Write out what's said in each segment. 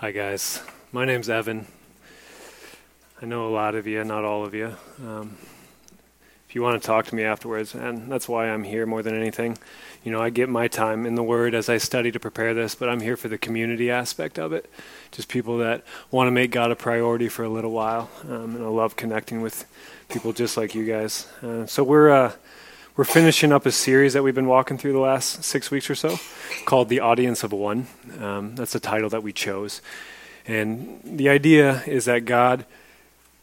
Hi, guys. My name's Evan. I know a lot of you, not all of you. Um, if you want to talk to me afterwards, and that's why I'm here more than anything. You know, I get my time in the Word as I study to prepare this, but I'm here for the community aspect of it. Just people that want to make God a priority for a little while, um, and I love connecting with people just like you guys. Uh, so we're uh, we're finishing up a series that we've been walking through the last six weeks or so called The Audience of One. Um, that's the title that we chose. And the idea is that God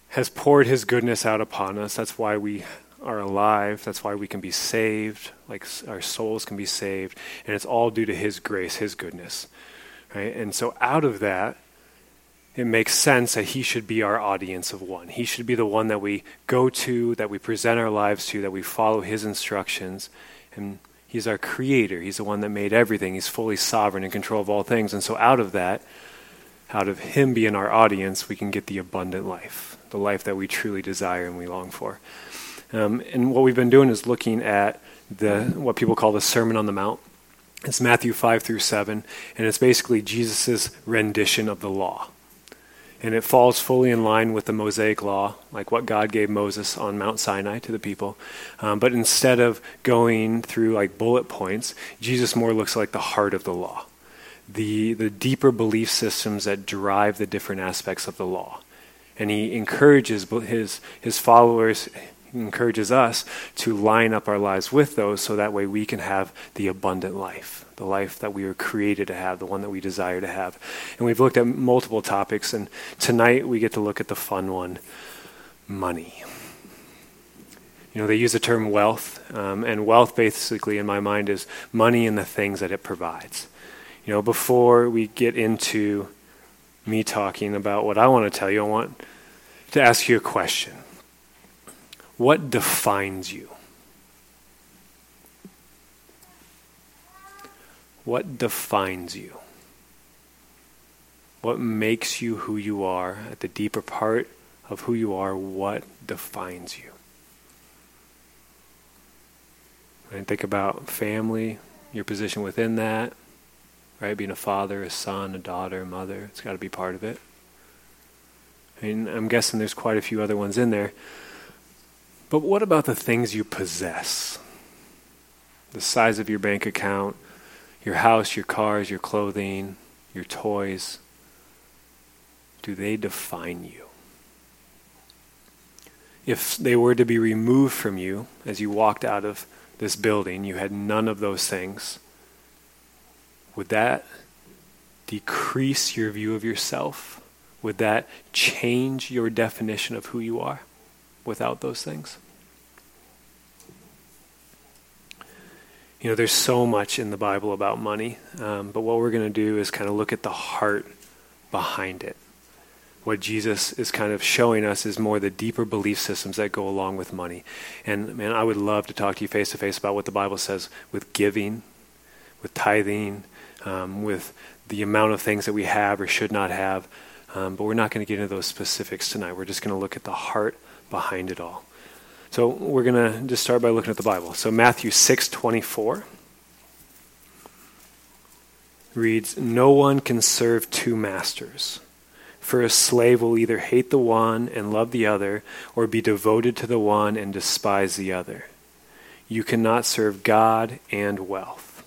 has poured his goodness out upon us. That's why we are alive. That's why we can be saved, like our souls can be saved. And it's all due to his grace, his goodness. Right? And so out of that, it makes sense that he should be our audience of one. He should be the one that we go to, that we present our lives to, that we follow his instructions. And he's our creator. He's the one that made everything. He's fully sovereign in control of all things. And so out of that, out of him being our audience, we can get the abundant life, the life that we truly desire and we long for. Um, and what we've been doing is looking at the what people call the Sermon on the Mount. It's Matthew 5 through 7, and it's basically Jesus' rendition of the law and it falls fully in line with the Mosaic law, like what God gave Moses on Mount Sinai to the people. Um, but instead of going through like bullet points, Jesus more looks like the heart of the law, the the deeper belief systems that drive the different aspects of the law, and he encourages his his followers encourages us to line up our lives with those so that way we can have the abundant life, the life that we were created to have, the one that we desire to have. And we've looked at multiple topics, and tonight we get to look at the fun one money. You know, they use the term wealth, um, and wealth basically, in my mind, is money and the things that it provides. You know, before we get into me talking about what I want to tell you, I want to ask you a question. What defines you? What defines you? What makes you who you are at the deeper part of who you are? What defines you? And think about family, your position within that, right? Being a father, a son, a daughter, a mother. It's got to be part of it. I mean, I'm guessing there's quite a few other ones in there. But what about the things you possess? The size of your bank account, your house, your cars, your clothing, your toys. Do they define you? If they were to be removed from you as you walked out of this building, you had none of those things, would that decrease your view of yourself? Would that change your definition of who you are? Without those things? You know, there's so much in the Bible about money, um, but what we're going to do is kind of look at the heart behind it. What Jesus is kind of showing us is more the deeper belief systems that go along with money. And man, I would love to talk to you face to face about what the Bible says with giving, with tithing, um, with the amount of things that we have or should not have. Um, but we're not going to get into those specifics tonight. We're just going to look at the heart behind it all. So we're going to just start by looking at the Bible. So Matthew 6:24 reads, "No one can serve two masters." For a slave will either hate the one and love the other, or be devoted to the one and despise the other. You cannot serve God and wealth.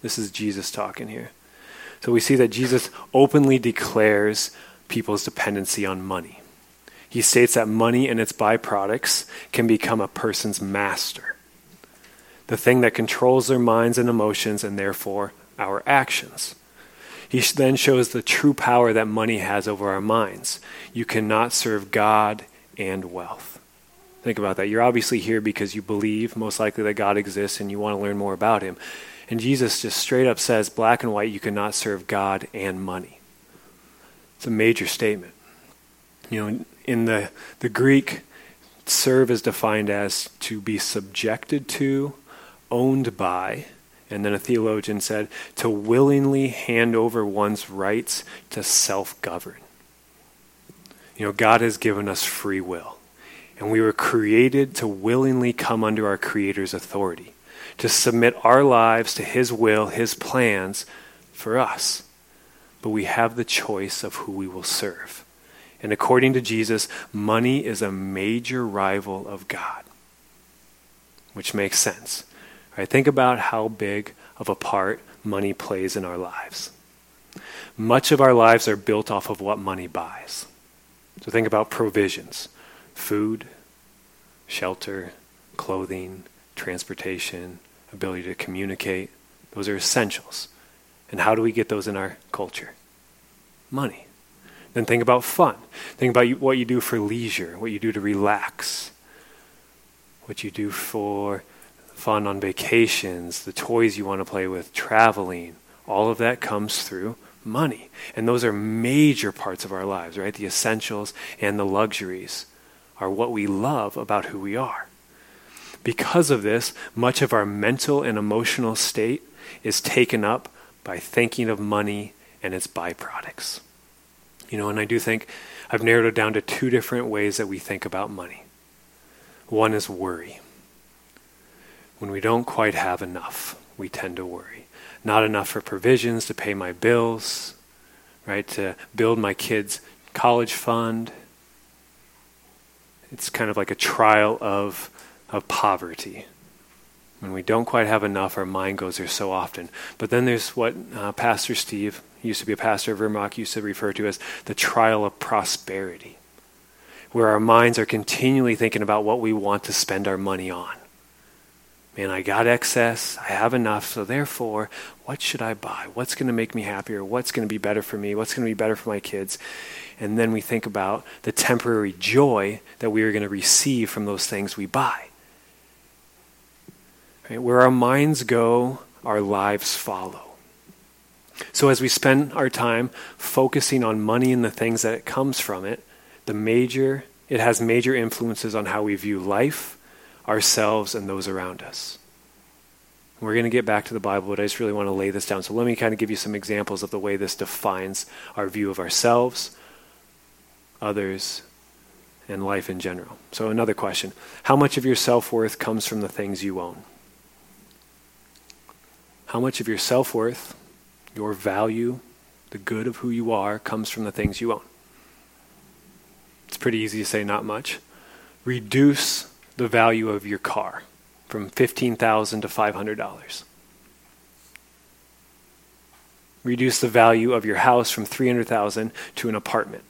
This is Jesus talking here. So we see that Jesus openly declares people's dependency on money. He states that money and its byproducts can become a person's master, the thing that controls their minds and emotions and therefore our actions. He then shows the true power that money has over our minds. You cannot serve God and wealth. Think about that. You're obviously here because you believe, most likely, that God exists and you want to learn more about Him. And Jesus just straight up says, black and white, you cannot serve God and money. It's a major statement. You know, in the, the Greek, serve is defined as to be subjected to, owned by, and then a theologian said, to willingly hand over one's rights to self govern. You know, God has given us free will, and we were created to willingly come under our Creator's authority, to submit our lives to His will, His plans for us. but we have the choice of who we will serve. And according to Jesus, money is a major rival of God, which makes sense. Right? Think about how big of a part money plays in our lives. Much of our lives are built off of what money buys. So think about provisions food, shelter, clothing, transportation, ability to communicate. Those are essentials. And how do we get those in our culture? Money. Then think about fun. Think about what you do for leisure, what you do to relax, what you do for fun on vacations, the toys you want to play with, traveling. All of that comes through money. And those are major parts of our lives, right? The essentials and the luxuries are what we love about who we are. Because of this, much of our mental and emotional state is taken up by thinking of money and its byproducts. You know, and I do think I've narrowed it down to two different ways that we think about money. One is worry. When we don't quite have enough, we tend to worry. Not enough for provisions to pay my bills, right? To build my kids' college fund. It's kind of like a trial of, of poverty. When we don't quite have enough, our mind goes there so often. But then there's what uh, Pastor Steve, used to be a pastor of Vermont, used to refer to as the trial of prosperity, where our minds are continually thinking about what we want to spend our money on. Man, I got excess, I have enough, so therefore, what should I buy? What's going to make me happier? What's going to be better for me? What's going to be better for my kids? And then we think about the temporary joy that we are going to receive from those things we buy. Right? Where our minds go, our lives follow. So as we spend our time focusing on money and the things that it comes from it, the major it has major influences on how we view life, ourselves, and those around us. We're going to get back to the Bible, but I just really want to lay this down. So let me kind of give you some examples of the way this defines our view of ourselves, others, and life in general. So another question. How much of your self-worth comes from the things you own? How much of your self worth, your value, the good of who you are comes from the things you own? It's pretty easy to say not much. Reduce the value of your car from 15,000 to $500. Reduce the value of your house from 300,000 to an apartment.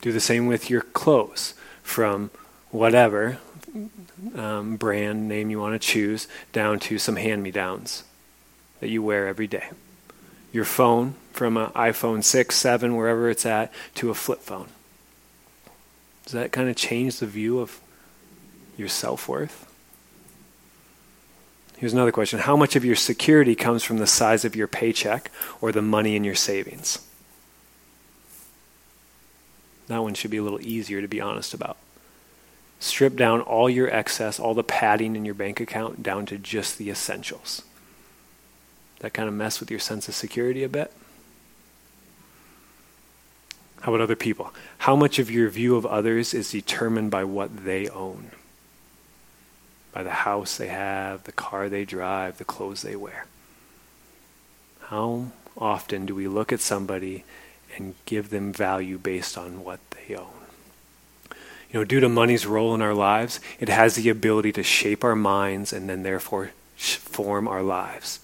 Do the same with your clothes from whatever um, brand name you want to choose down to some hand me downs that you wear every day. Your phone from an iPhone 6, 7, wherever it's at, to a flip phone. Does that kind of change the view of your self worth? Here's another question How much of your security comes from the size of your paycheck or the money in your savings? That one should be a little easier to be honest about. Strip down all your excess, all the padding in your bank account down to just the essentials. That kind of mess with your sense of security a bit? How about other people? How much of your view of others is determined by what they own? By the house they have, the car they drive, the clothes they wear. How often do we look at somebody and give them value based on what they own? You know, due to money's role in our lives, it has the ability to shape our minds and then therefore form our lives.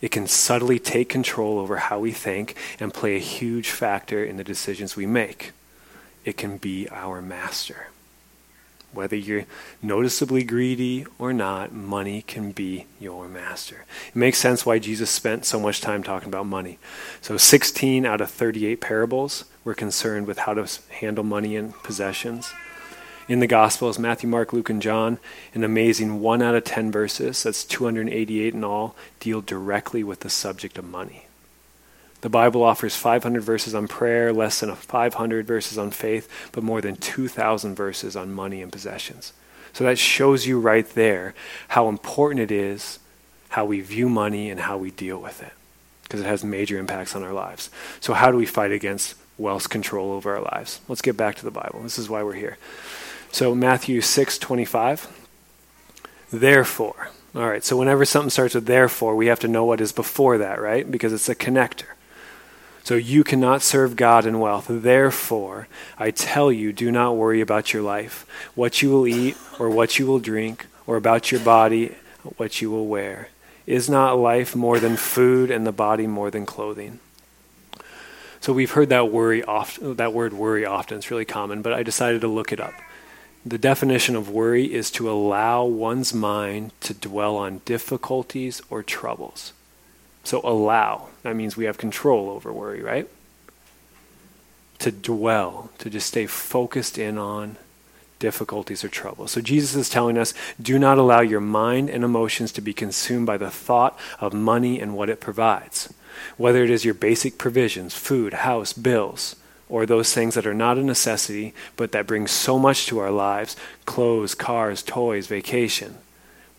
It can subtly take control over how we think and play a huge factor in the decisions we make. It can be our master. Whether you're noticeably greedy or not, money can be your master. It makes sense why Jesus spent so much time talking about money. So, 16 out of 38 parables were concerned with how to handle money and possessions in the Gospels Matthew, Mark, Luke, and John. An amazing 1 out of 10 verses, that's 288 in all, deal directly with the subject of money. The Bible offers 500 verses on prayer, less than 500 verses on faith, but more than 2,000 verses on money and possessions. So that shows you right there how important it is how we view money and how we deal with it, because it has major impacts on our lives. So, how do we fight against wealth's control over our lives? Let's get back to the Bible. This is why we're here. So Matthew 6:25. Therefore, All right, so whenever something starts with therefore, we have to know what is before that, right? Because it's a connector. So you cannot serve God and wealth. Therefore, I tell you, do not worry about your life, what you will eat or what you will drink, or about your body, what you will wear. Is not life more than food and the body more than clothing? So we've heard that worry often, that word worry often. It's really common, but I decided to look it up. The definition of worry is to allow one's mind to dwell on difficulties or troubles. So allow, that means we have control over worry, right? To dwell, to just stay focused in on difficulties or trouble. So Jesus is telling us do not allow your mind and emotions to be consumed by the thought of money and what it provides. Whether it is your basic provisions, food, house, bills, or those things that are not a necessity but that bring so much to our lives clothes, cars, toys, vacation.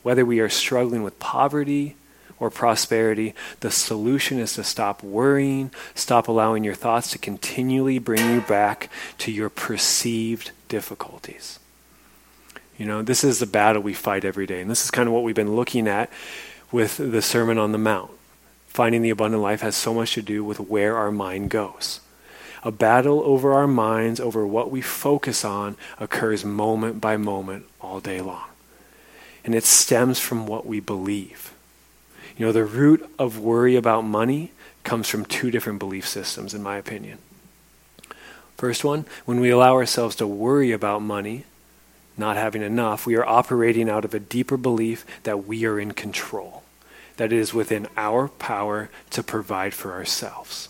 Whether we are struggling with poverty, or prosperity, the solution is to stop worrying, stop allowing your thoughts to continually bring you back to your perceived difficulties. You know, this is the battle we fight every day. And this is kind of what we've been looking at with the Sermon on the Mount. Finding the abundant life has so much to do with where our mind goes. A battle over our minds, over what we focus on, occurs moment by moment all day long. And it stems from what we believe. You know, the root of worry about money comes from two different belief systems, in my opinion. First one, when we allow ourselves to worry about money, not having enough, we are operating out of a deeper belief that we are in control, that it is within our power to provide for ourselves.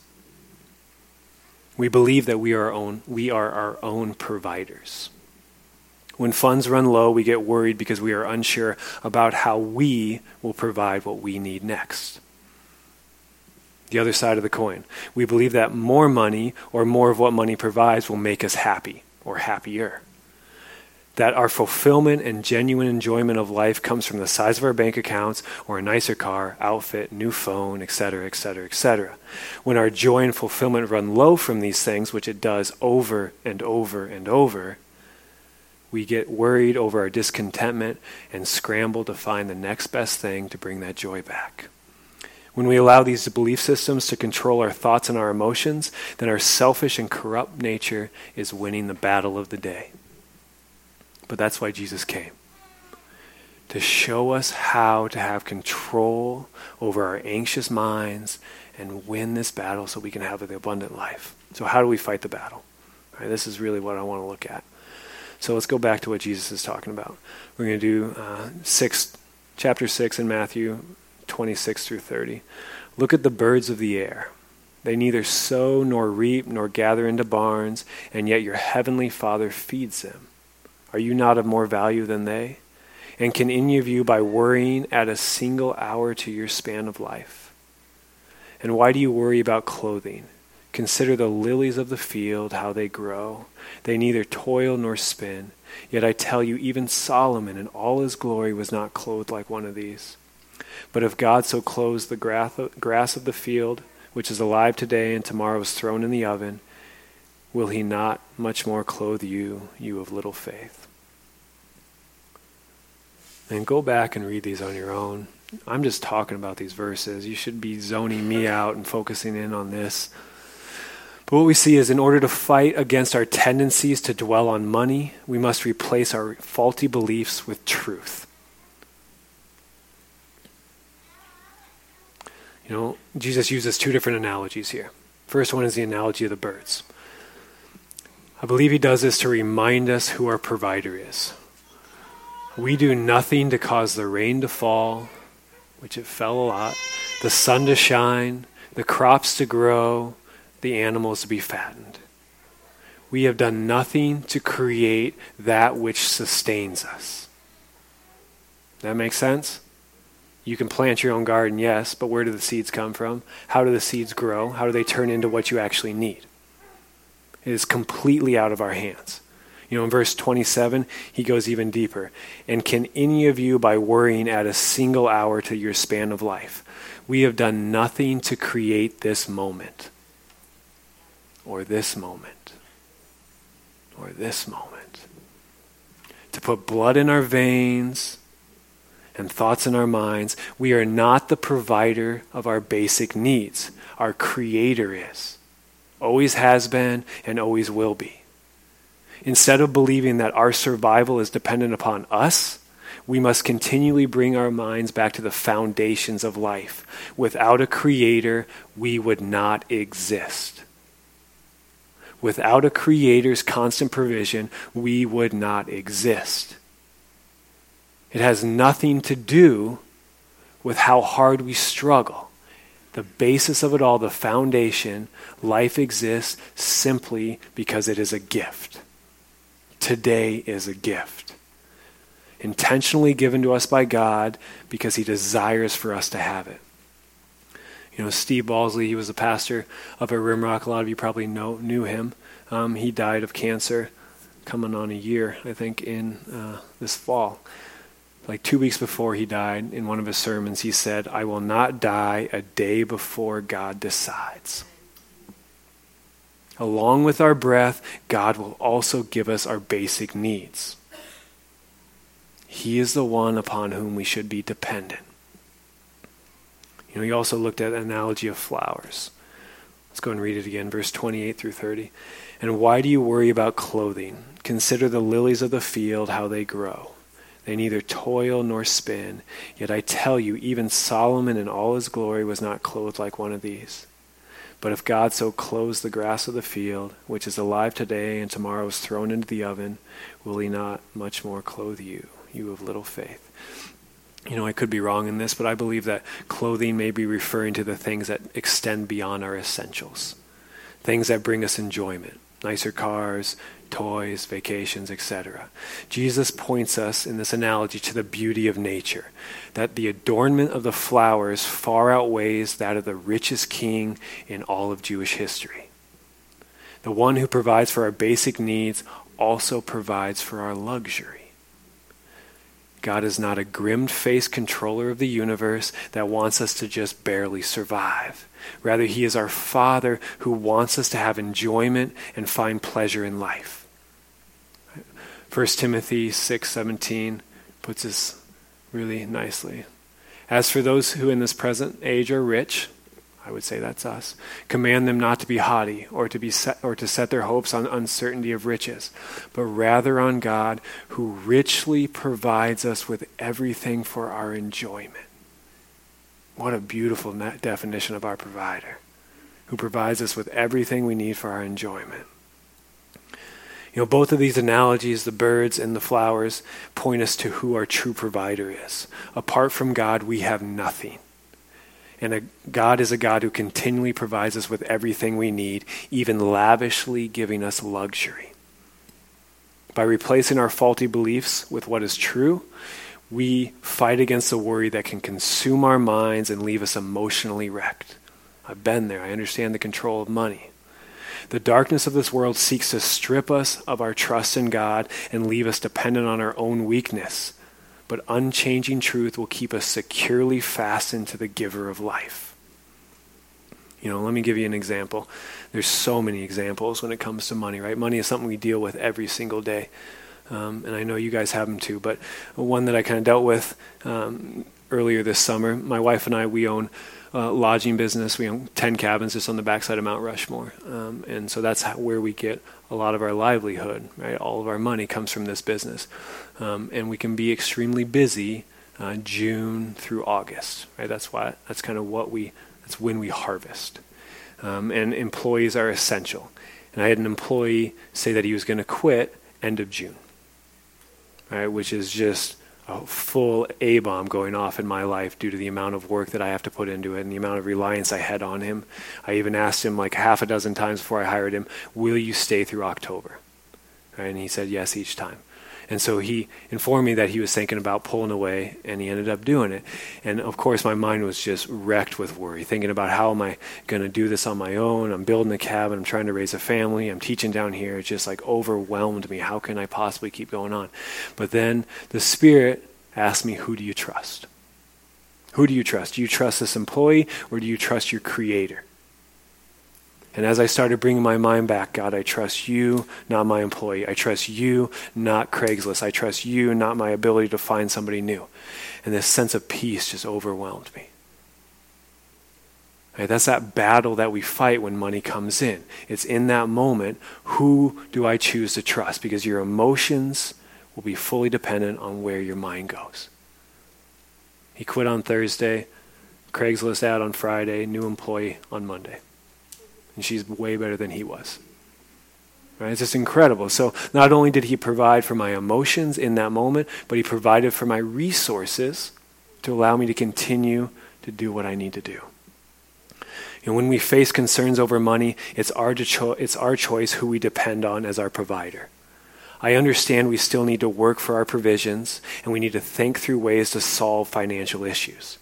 We believe that we are, our own, we are our own providers. When funds run low, we get worried because we are unsure about how we will provide what we need next. The other side of the coin. We believe that more money or more of what money provides will make us happy or happier. That our fulfillment and genuine enjoyment of life comes from the size of our bank accounts or a nicer car, outfit, new phone, etc., etc., etc. When our joy and fulfillment run low from these things, which it does over and over and over, we get worried over our discontentment and scramble to find the next best thing to bring that joy back. When we allow these belief systems to control our thoughts and our emotions, then our selfish and corrupt nature is winning the battle of the day. But that's why Jesus came to show us how to have control over our anxious minds and win this battle so we can have the abundant life. So, how do we fight the battle? Right, this is really what I want to look at. So let's go back to what Jesus is talking about. We're going to do uh, six, chapter 6 in Matthew 26 through 30. Look at the birds of the air. They neither sow nor reap nor gather into barns, and yet your heavenly Father feeds them. Are you not of more value than they? And can any of you, by worrying, add a single hour to your span of life? And why do you worry about clothing? Consider the lilies of the field, how they grow. They neither toil nor spin. Yet I tell you, even Solomon in all his glory was not clothed like one of these. But if God so clothes the grass of the field, which is alive today and tomorrow is thrown in the oven, will he not much more clothe you, you of little faith? And go back and read these on your own. I'm just talking about these verses. You should be zoning me out and focusing in on this. But what we see is in order to fight against our tendencies to dwell on money, we must replace our faulty beliefs with truth. You know, Jesus uses two different analogies here. First one is the analogy of the birds. I believe he does this to remind us who our provider is. We do nothing to cause the rain to fall, which it fell a lot, the sun to shine, the crops to grow, the animals to be fattened. We have done nothing to create that which sustains us. That makes sense? You can plant your own garden, yes, but where do the seeds come from? How do the seeds grow? How do they turn into what you actually need? It is completely out of our hands. You know, in verse 27, he goes even deeper. And can any of you, by worrying, add a single hour to your span of life? We have done nothing to create this moment or this moment or this moment. To put blood in our veins and thoughts in our minds, we are not the provider of our basic needs. Our Creator is. Always has been and always will be. Instead of believing that our survival is dependent upon us, we must continually bring our minds back to the foundations of life. Without a creator, we would not exist. Without a creator's constant provision, we would not exist. It has nothing to do with how hard we struggle. The basis of it all, the foundation, life exists simply because it is a gift. Today is a gift intentionally given to us by God because he desires for us to have it. You know, Steve Balsley, he was a pastor up at Rimrock. A lot of you probably know knew him. Um, he died of cancer coming on a year, I think, in uh, this fall. Like two weeks before he died, in one of his sermons, he said, I will not die a day before God decides. Along with our breath, God will also give us our basic needs. He is the one upon whom we should be dependent. You know, he also looked at an analogy of flowers. Let's go and read it again, verse 28 through 30. And why do you worry about clothing? Consider the lilies of the field, how they grow. They neither toil nor spin. Yet I tell you, even Solomon in all his glory was not clothed like one of these. But if God so clothes the grass of the field, which is alive today and tomorrow is thrown into the oven, will he not much more clothe you? you of little faith. You know, I could be wrong in this, but I believe that clothing may be referring to the things that extend beyond our essentials, things that bring us enjoyment, nicer cars, toys, vacations, etc. Jesus points us in this analogy to the beauty of nature, that the adornment of the flowers far outweighs that of the richest king in all of Jewish history. The one who provides for our basic needs also provides for our luxury. God is not a grim faced controller of the universe that wants us to just barely survive. Rather, He is our Father who wants us to have enjoyment and find pleasure in life. 1 Timothy 6:17 puts this really nicely. As for those who in this present age are rich, I would say that's us. Command them not to be haughty or to be set, or to set their hopes on uncertainty of riches, but rather on God who richly provides us with everything for our enjoyment. What a beautiful definition of our provider, who provides us with everything we need for our enjoyment. You know, both of these analogies, the birds and the flowers, point us to who our true provider is. Apart from God, we have nothing. And a, God is a God who continually provides us with everything we need, even lavishly giving us luxury. By replacing our faulty beliefs with what is true, we fight against the worry that can consume our minds and leave us emotionally wrecked. I've been there. I understand the control of money. The darkness of this world seeks to strip us of our trust in God and leave us dependent on our own weakness but unchanging truth will keep us securely fastened to the giver of life. You know, let me give you an example. There's so many examples when it comes to money, right? Money is something we deal with every single day. Um, and I know you guys have them too, but one that I kind of dealt with um, earlier this summer, my wife and I, we own a lodging business. We own 10 cabins just on the backside of Mount Rushmore. Um, and so that's how, where we get a lot of our livelihood, right? All of our money comes from this business. Um, and we can be extremely busy uh, June through August, right? That's why that's kind of what we that's when we harvest. Um, and employees are essential. And I had an employee say that he was going to quit end of June, right? Which is just a full A bomb going off in my life due to the amount of work that I have to put into it and the amount of reliance I had on him. I even asked him like half a dozen times before I hired him, "Will you stay through October?" And he said yes each time. And so he informed me that he was thinking about pulling away, and he ended up doing it. And of course, my mind was just wrecked with worry, thinking about how am I going to do this on my own? I'm building a cabin, I'm trying to raise a family, I'm teaching down here. It just like overwhelmed me. How can I possibly keep going on? But then the Spirit asked me, Who do you trust? Who do you trust? Do you trust this employee, or do you trust your Creator? And as I started bringing my mind back, God, I trust you, not my employee. I trust you, not Craigslist. I trust you, not my ability to find somebody new. And this sense of peace just overwhelmed me. Right, that's that battle that we fight when money comes in. It's in that moment, who do I choose to trust? Because your emotions will be fully dependent on where your mind goes. He quit on Thursday, Craigslist ad on Friday, new employee on Monday and she's way better than he was. Right? It's just incredible. So not only did he provide for my emotions in that moment, but he provided for my resources to allow me to continue to do what I need to do. And when we face concerns over money, it's our, cho- it's our choice who we depend on as our provider. I understand we still need to work for our provisions, and we need to think through ways to solve financial issues.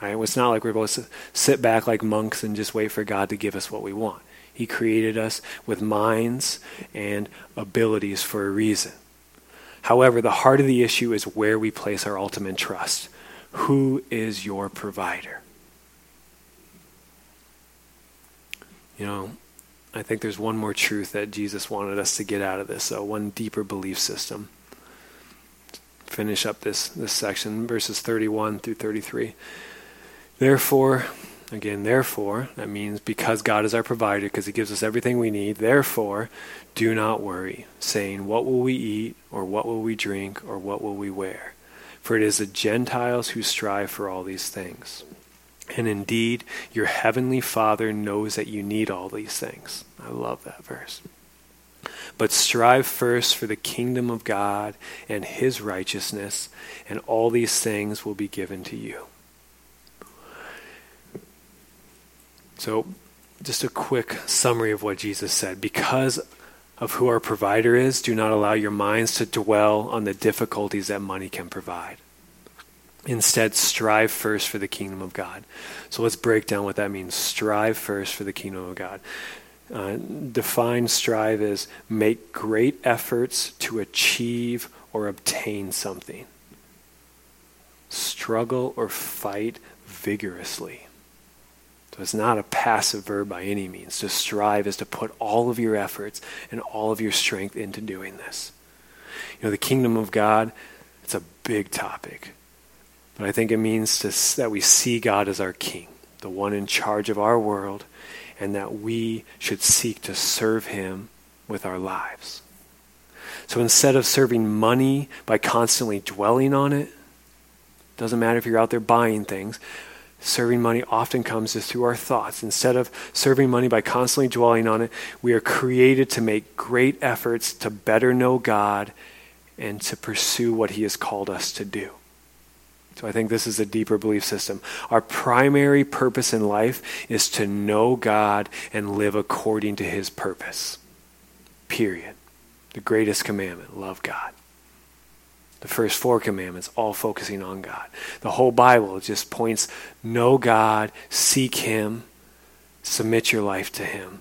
Right? It's not like we're supposed to sit back like monks and just wait for God to give us what we want. He created us with minds and abilities for a reason. However, the heart of the issue is where we place our ultimate trust. Who is your provider? You know, I think there's one more truth that Jesus wanted us to get out of this, so one deeper belief system. Finish up this, this section, verses 31 through 33. Therefore, again, therefore, that means because God is our provider, because He gives us everything we need, therefore, do not worry, saying, What will we eat, or what will we drink, or what will we wear? For it is the Gentiles who strive for all these things. And indeed, your heavenly Father knows that you need all these things. I love that verse. But strive first for the kingdom of God and his righteousness, and all these things will be given to you. So, just a quick summary of what Jesus said. Because of who our provider is, do not allow your minds to dwell on the difficulties that money can provide. Instead, strive first for the kingdom of God. So let's break down what that means. Strive first for the kingdom of God. Uh, define strive as make great efforts to achieve or obtain something. Struggle or fight vigorously. So it's not a passive verb by any means. To strive is to put all of your efforts and all of your strength into doing this. You know, the kingdom of God, it's a big topic. But I think it means to, that we see God as our king, the one in charge of our world, and that we should seek to serve him with our lives. So instead of serving money by constantly dwelling on it, doesn't matter if you're out there buying things, Serving money often comes is through our thoughts. Instead of serving money by constantly dwelling on it, we are created to make great efforts to better know God and to pursue what He has called us to do. So I think this is a deeper belief system. Our primary purpose in life is to know God and live according to His purpose. Period. The greatest commandment love God. The first four commandments, all focusing on God. The whole Bible just points know God, seek Him, submit your life to Him.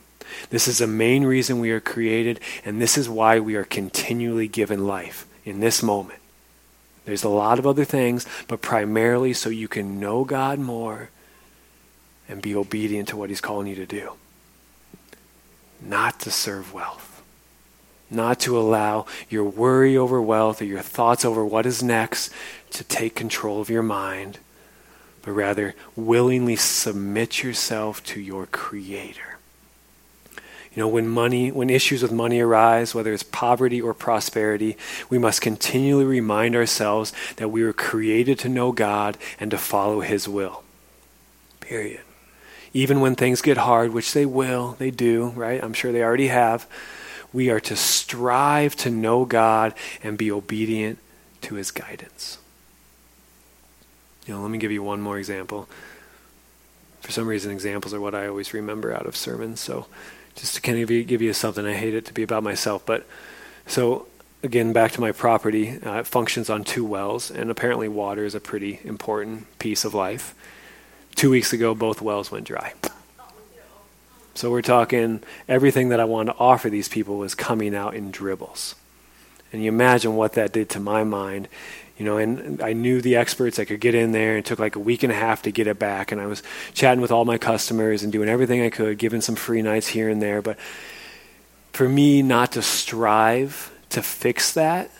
This is the main reason we are created, and this is why we are continually given life in this moment. There's a lot of other things, but primarily so you can know God more and be obedient to what He's calling you to do. Not to serve wealth not to allow your worry over wealth or your thoughts over what is next to take control of your mind, but rather willingly submit yourself to your Creator. You know, when money, when issues with money arise, whether it's poverty or prosperity, we must continually remind ourselves that we were created to know God and to follow His will. Period. Even when things get hard, which they will, they do, right? I'm sure they already have we are to strive to know God and be obedient to his guidance. You know, let me give you one more example. For some reason, examples are what I always remember out of sermons. So, just to kind of give you something, I hate it to be about myself, but so again, back to my property, uh, it functions on two wells, and apparently, water is a pretty important piece of life. Two weeks ago, both wells went dry. So we're talking everything that I wanted to offer these people was coming out in dribbles. And you imagine what that did to my mind. You know, and I knew the experts. I could get in there. It took like a week and a half to get it back. And I was chatting with all my customers and doing everything I could, giving some free nights here and there. But for me not to strive to fix that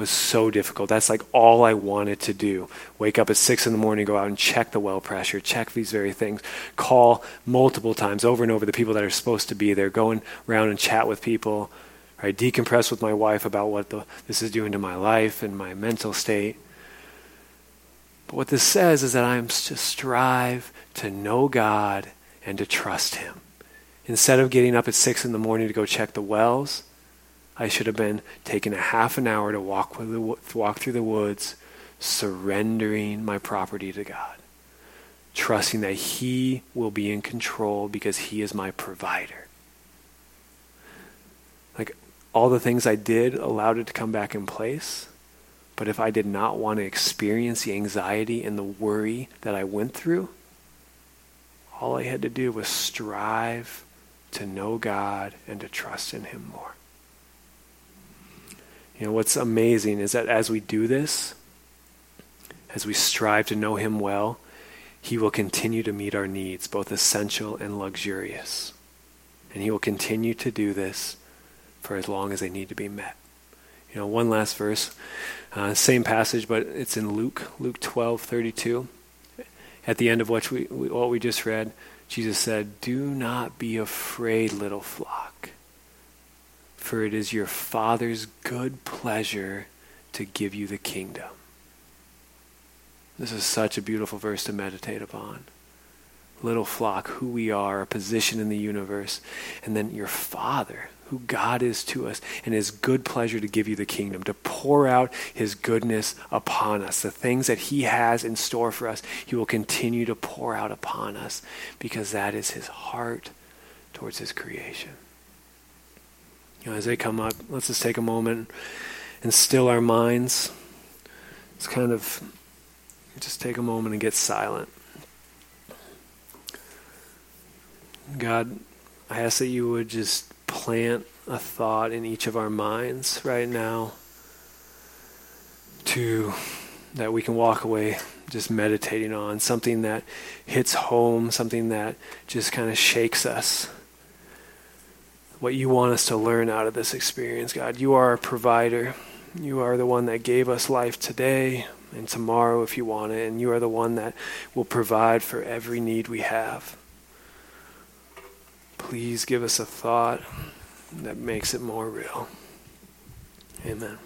was so difficult. That's like all I wanted to do. Wake up at six in the morning, go out and check the well pressure, check these very things, call multiple times over and over the people that are supposed to be there, going around and chat with people, right? Decompress with my wife about what the, this is doing to my life and my mental state. But what this says is that I'm to strive to know God and to trust Him. Instead of getting up at six in the morning to go check the wells, I should have been taking a half an hour to walk, the, walk through the woods, surrendering my property to God, trusting that He will be in control because He is my provider. Like all the things I did allowed it to come back in place. But if I did not want to experience the anxiety and the worry that I went through, all I had to do was strive to know God and to trust in Him more. You know, what's amazing is that as we do this, as we strive to know Him well, He will continue to meet our needs, both essential and luxurious. And He will continue to do this for as long as they need to be met. You know, one last verse, uh, same passage, but it's in Luke, Luke 12, 32. At the end of what we, what we just read, Jesus said, Do not be afraid, little flock for it is your Father's good pleasure to give you the kingdom. This is such a beautiful verse to meditate upon. Little flock, who we are, a position in the universe, and then your Father, who God is to us, and His good pleasure to give you the kingdom, to pour out His goodness upon us. The things that He has in store for us, He will continue to pour out upon us because that is His heart towards His creation. You know, as they come up, let's just take a moment and still our minds. It's kind of just take a moment and get silent. God, I ask that you would just plant a thought in each of our minds right now to that we can walk away just meditating on something that hits home, something that just kind of shakes us what you want us to learn out of this experience, God. You are our provider. You are the one that gave us life today and tomorrow if you want it, and you are the one that will provide for every need we have. Please give us a thought that makes it more real. Amen.